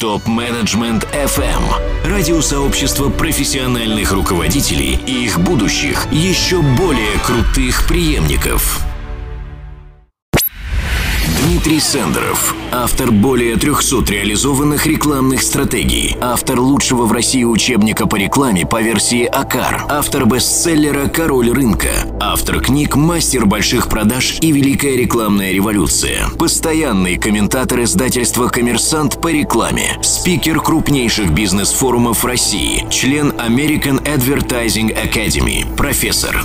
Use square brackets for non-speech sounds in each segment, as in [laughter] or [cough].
Топ-менеджмент FM. Радиосообщество профессиональных руководителей и их будущих, еще более крутых преемников. Дмитрий Сендеров, автор более 300 реализованных рекламных стратегий, автор лучшего в России учебника по рекламе по версии АКАР, автор бестселлера «Король рынка», автор книг «Мастер больших продаж» и «Великая рекламная революция», постоянный комментатор издательства «Коммерсант» по рекламе, спикер крупнейших бизнес-форумов России, член American Advertising Academy, профессор.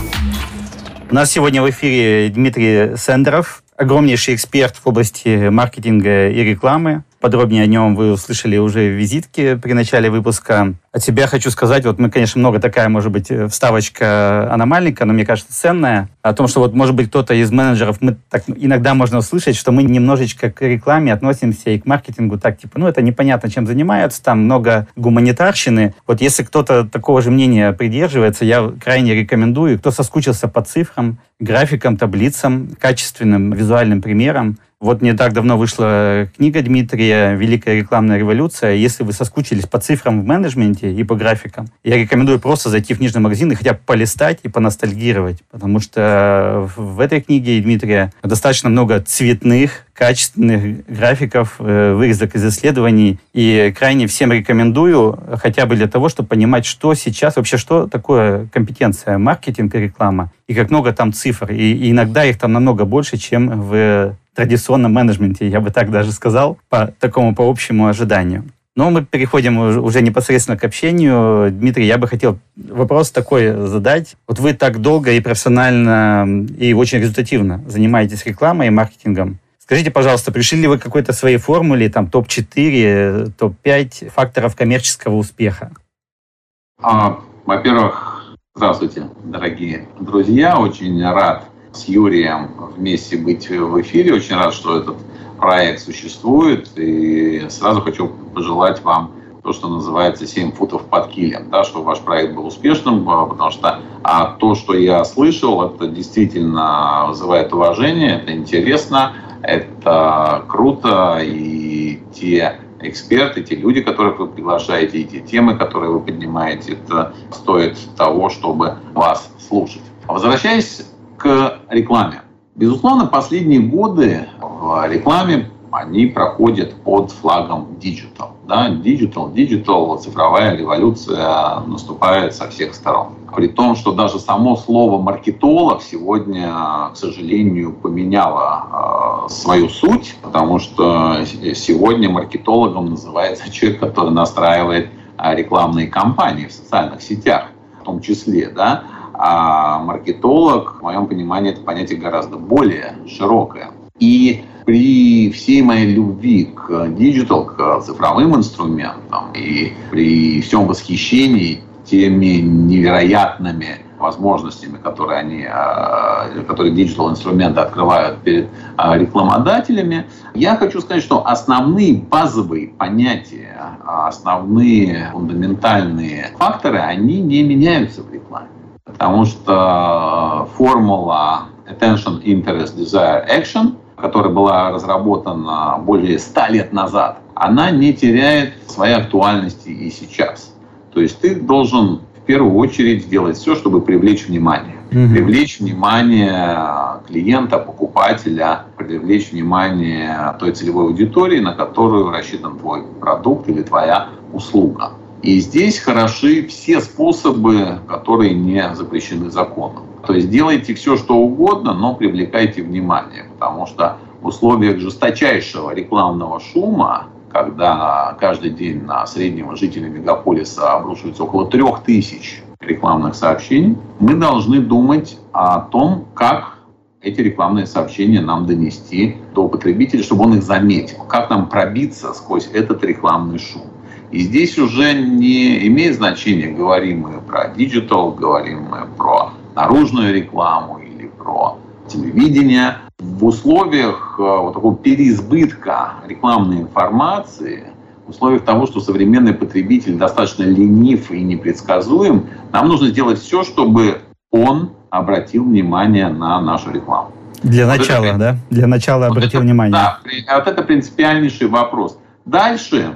У нас сегодня в эфире Дмитрий Сендеров, огромнейший эксперт в области маркетинга и рекламы. Подробнее о нем вы услышали уже в визитке при начале выпуска. От себя хочу сказать, вот мы, конечно, много такая, может быть, вставочка аномальника, но мне кажется, ценная, о том, что вот, может быть, кто-то из менеджеров, мы так иногда можно услышать, что мы немножечко к рекламе относимся и к маркетингу так, типа, ну, это непонятно, чем занимаются, там много гуманитарщины. Вот если кто-то такого же мнения придерживается, я крайне рекомендую, кто соскучился по цифрам, графикам, таблицам, качественным визуальным примерам, вот не так давно вышла книга Дмитрия «Великая рекламная революция». Если вы соскучились по цифрам в менеджменте и по графикам, я рекомендую просто зайти в книжный магазин и хотя бы полистать и поностальгировать, потому что в этой книге Дмитрия достаточно много цветных, качественных графиков, э, вырезок из исследований. И крайне всем рекомендую, хотя бы для того, чтобы понимать, что сейчас, вообще, что такое компетенция маркетинг и реклама, и как много там цифр. И, и иногда их там намного больше, чем в традиционном менеджменте, я бы так даже сказал, по такому по общему ожиданию. Но мы переходим уже непосредственно к общению. Дмитрий, я бы хотел вопрос такой задать. Вот вы так долго и профессионально, и очень результативно занимаетесь рекламой и маркетингом. Скажите, пожалуйста, пришли ли вы к какой-то своей формуле, там, топ-4, топ-5 факторов коммерческого успеха? А, во-первых, здравствуйте, дорогие друзья. Очень рад с Юрием вместе быть в эфире. Очень рад, что этот проект существует. И сразу хочу пожелать вам то, что называется 7 футов под килем, да, чтобы ваш проект был успешным, а, потому что а то, что я слышал, это действительно вызывает уважение, это интересно, это круто, и те эксперты, те люди, которых вы приглашаете, и те темы, которые вы поднимаете, это стоит того, чтобы вас слушать. Возвращаясь к рекламе. Безусловно, последние годы в рекламе они проходят под флагом digital. Да? Digital, digital, цифровая революция наступает со всех сторон. При том, что даже само слово маркетолог сегодня, к сожалению, поменяло э, свою суть, потому что сегодня маркетологом называется [laughs] человек, который настраивает э, рекламные кампании в социальных сетях, в том числе, да, а маркетолог, в моем понимании, это понятие гораздо более широкое. И при всей моей любви к digital, к цифровым инструментам и при всем восхищении теми невероятными возможностями, которые они, а, которые digital инструменты открывают перед а, рекламодателями, я хочу сказать, что основные базовые понятия, основные фундаментальные факторы, они не меняются в потому что формула Attention, Interest, Desire, Action, которая была разработана более ста лет назад, она не теряет своей актуальности и сейчас. То есть ты должен в первую очередь сделать все, чтобы привлечь внимание. Mm-hmm. Привлечь внимание клиента, покупателя, привлечь внимание той целевой аудитории, на которую рассчитан твой продукт или твоя услуга. И здесь хороши все способы, которые не запрещены законом. То есть делайте все, что угодно, но привлекайте внимание, потому что в условиях жесточайшего рекламного шума, когда каждый день на среднего жителя мегаполиса обрушивается около трех тысяч рекламных сообщений, мы должны думать о том, как эти рекламные сообщения нам донести до потребителя, чтобы он их заметил, как нам пробиться сквозь этот рекламный шум. И здесь уже не имеет значения, говорим мы про digital, говорим мы про наружную рекламу или про телевидение. В условиях э, вот такого переизбытка рекламной информации, в условиях того, что современный потребитель достаточно ленив и непредсказуем, нам нужно сделать все, чтобы он обратил внимание на нашу рекламу. Для вот начала, это, да? Для начала вот обратил это, внимание. Да, вот это принципиальнейший вопрос. Дальше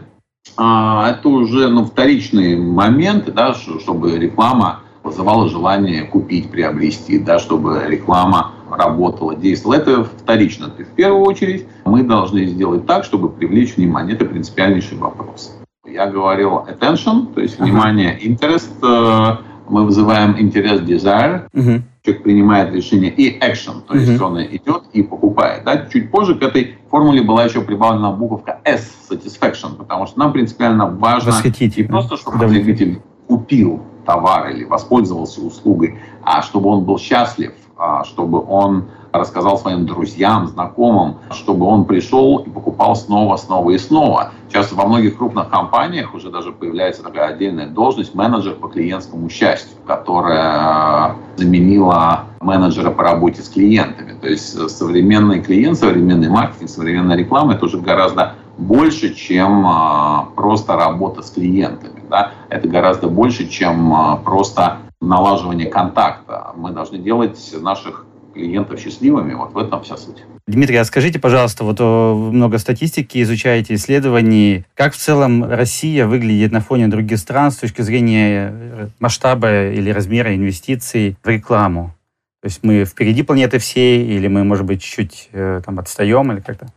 а, это уже ну, вторичные моменты, да, чтобы реклама вызывала желание купить, приобрести, да, чтобы реклама работала, действовала. Это вторично. В первую очередь мы должны сделать так, чтобы привлечь внимание. Это принципиальнейший вопрос. Я говорил attention, то есть внимание, interest, э, мы вызываем интерес desire, uh-huh. Человек принимает решение, и action, то есть uh-huh. он идет и покупает. Да? Чуть позже к этой формуле была еще прибавлена буковка S, satisfaction, потому что нам принципиально важно не просто, чтобы потребитель купил товар или воспользовался услугой, а чтобы он был счастлив, а, чтобы он рассказал своим друзьям, знакомым, чтобы он пришел и покупал снова, снова и снова. Сейчас во многих крупных компаниях уже даже появляется такая отдельная должность менеджер по клиентскому счастью, которая заменила менеджера по работе с клиентами. То есть современный клиент, современный маркетинг, современная реклама – это уже гораздо больше, чем а, просто работа с клиентами. Да? Это гораздо больше, чем просто налаживание контакта. Мы должны делать наших клиентов счастливыми. Вот в этом вся суть. Дмитрий, а скажите, пожалуйста, вот много статистики изучаете, исследований. Как в целом Россия выглядит на фоне других стран с точки зрения э, масштаба или размера инвестиций в рекламу? То есть мы впереди планеты всей или мы, может быть, чуть-чуть э, там отстаем или как-то?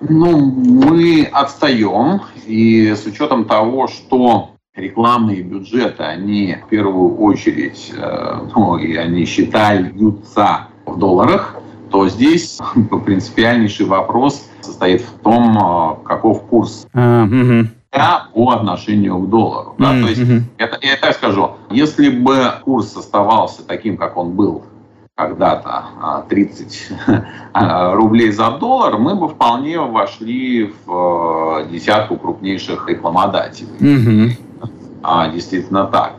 Ну, мы отстаем, и с учетом того, что рекламные бюджеты, они в первую очередь, э, ну, и они считаются в долларах, то здесь [laughs] принципиальнейший вопрос состоит в том, э, каков курс а, угу. по отношению к доллару. Да? Mm-hmm. То есть, это, я так скажу, если бы курс оставался таким, как он был когда-то 30 а, [laughs] а, рублей за доллар, мы бы вполне вошли в десятку крупнейших рекламодателей. Mm-hmm. А, действительно так.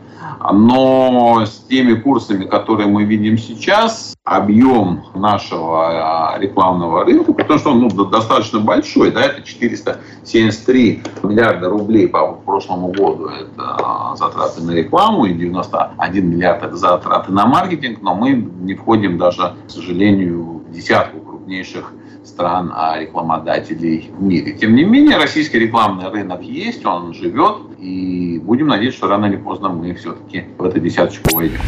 Но с теми курсами, которые мы видим сейчас, объем нашего а, рекламного рынка, потому что он ну, достаточно большой, да, это 473 миллиарда рублей по прошлому году, это а, затраты на рекламу, и 91 миллиард это затраты на маркетинг, но мы не входим даже, к сожалению, десятку крупнейших стран а рекламодателей в мире. Тем не менее, российский рекламный рынок есть, он живет, и будем надеяться, что рано или поздно мы все-таки в эту десяточку войдем.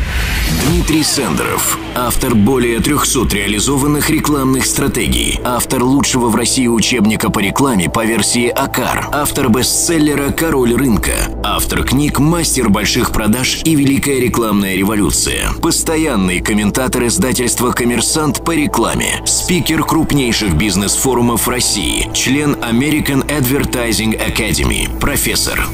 Дмитрий Сендеров, автор более 300 реализованных рекламных стратегий, автор лучшего в России учебника по рекламе по версии АКАР, автор бестселлера «Король рынка», автор книг «Мастер больших продаж» и «Великая рекламная революция», постоянный комментатор издательства «Коммерсант» по рекламе, спикер крупнейших бизнес-форумов России, член American Advertising Academy, профессор.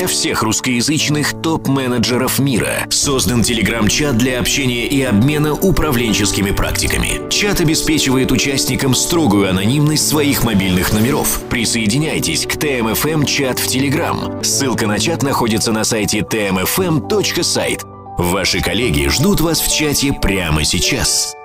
Для всех русскоязычных топ-менеджеров мира создан телеграм-чат для общения и обмена управленческими практиками. Чат обеспечивает участникам строгую анонимность своих мобильных номеров. Присоединяйтесь к ТМФМ чат в Телеграм. Ссылка на чат находится на сайте tmfm.site. Ваши коллеги ждут вас в чате прямо сейчас.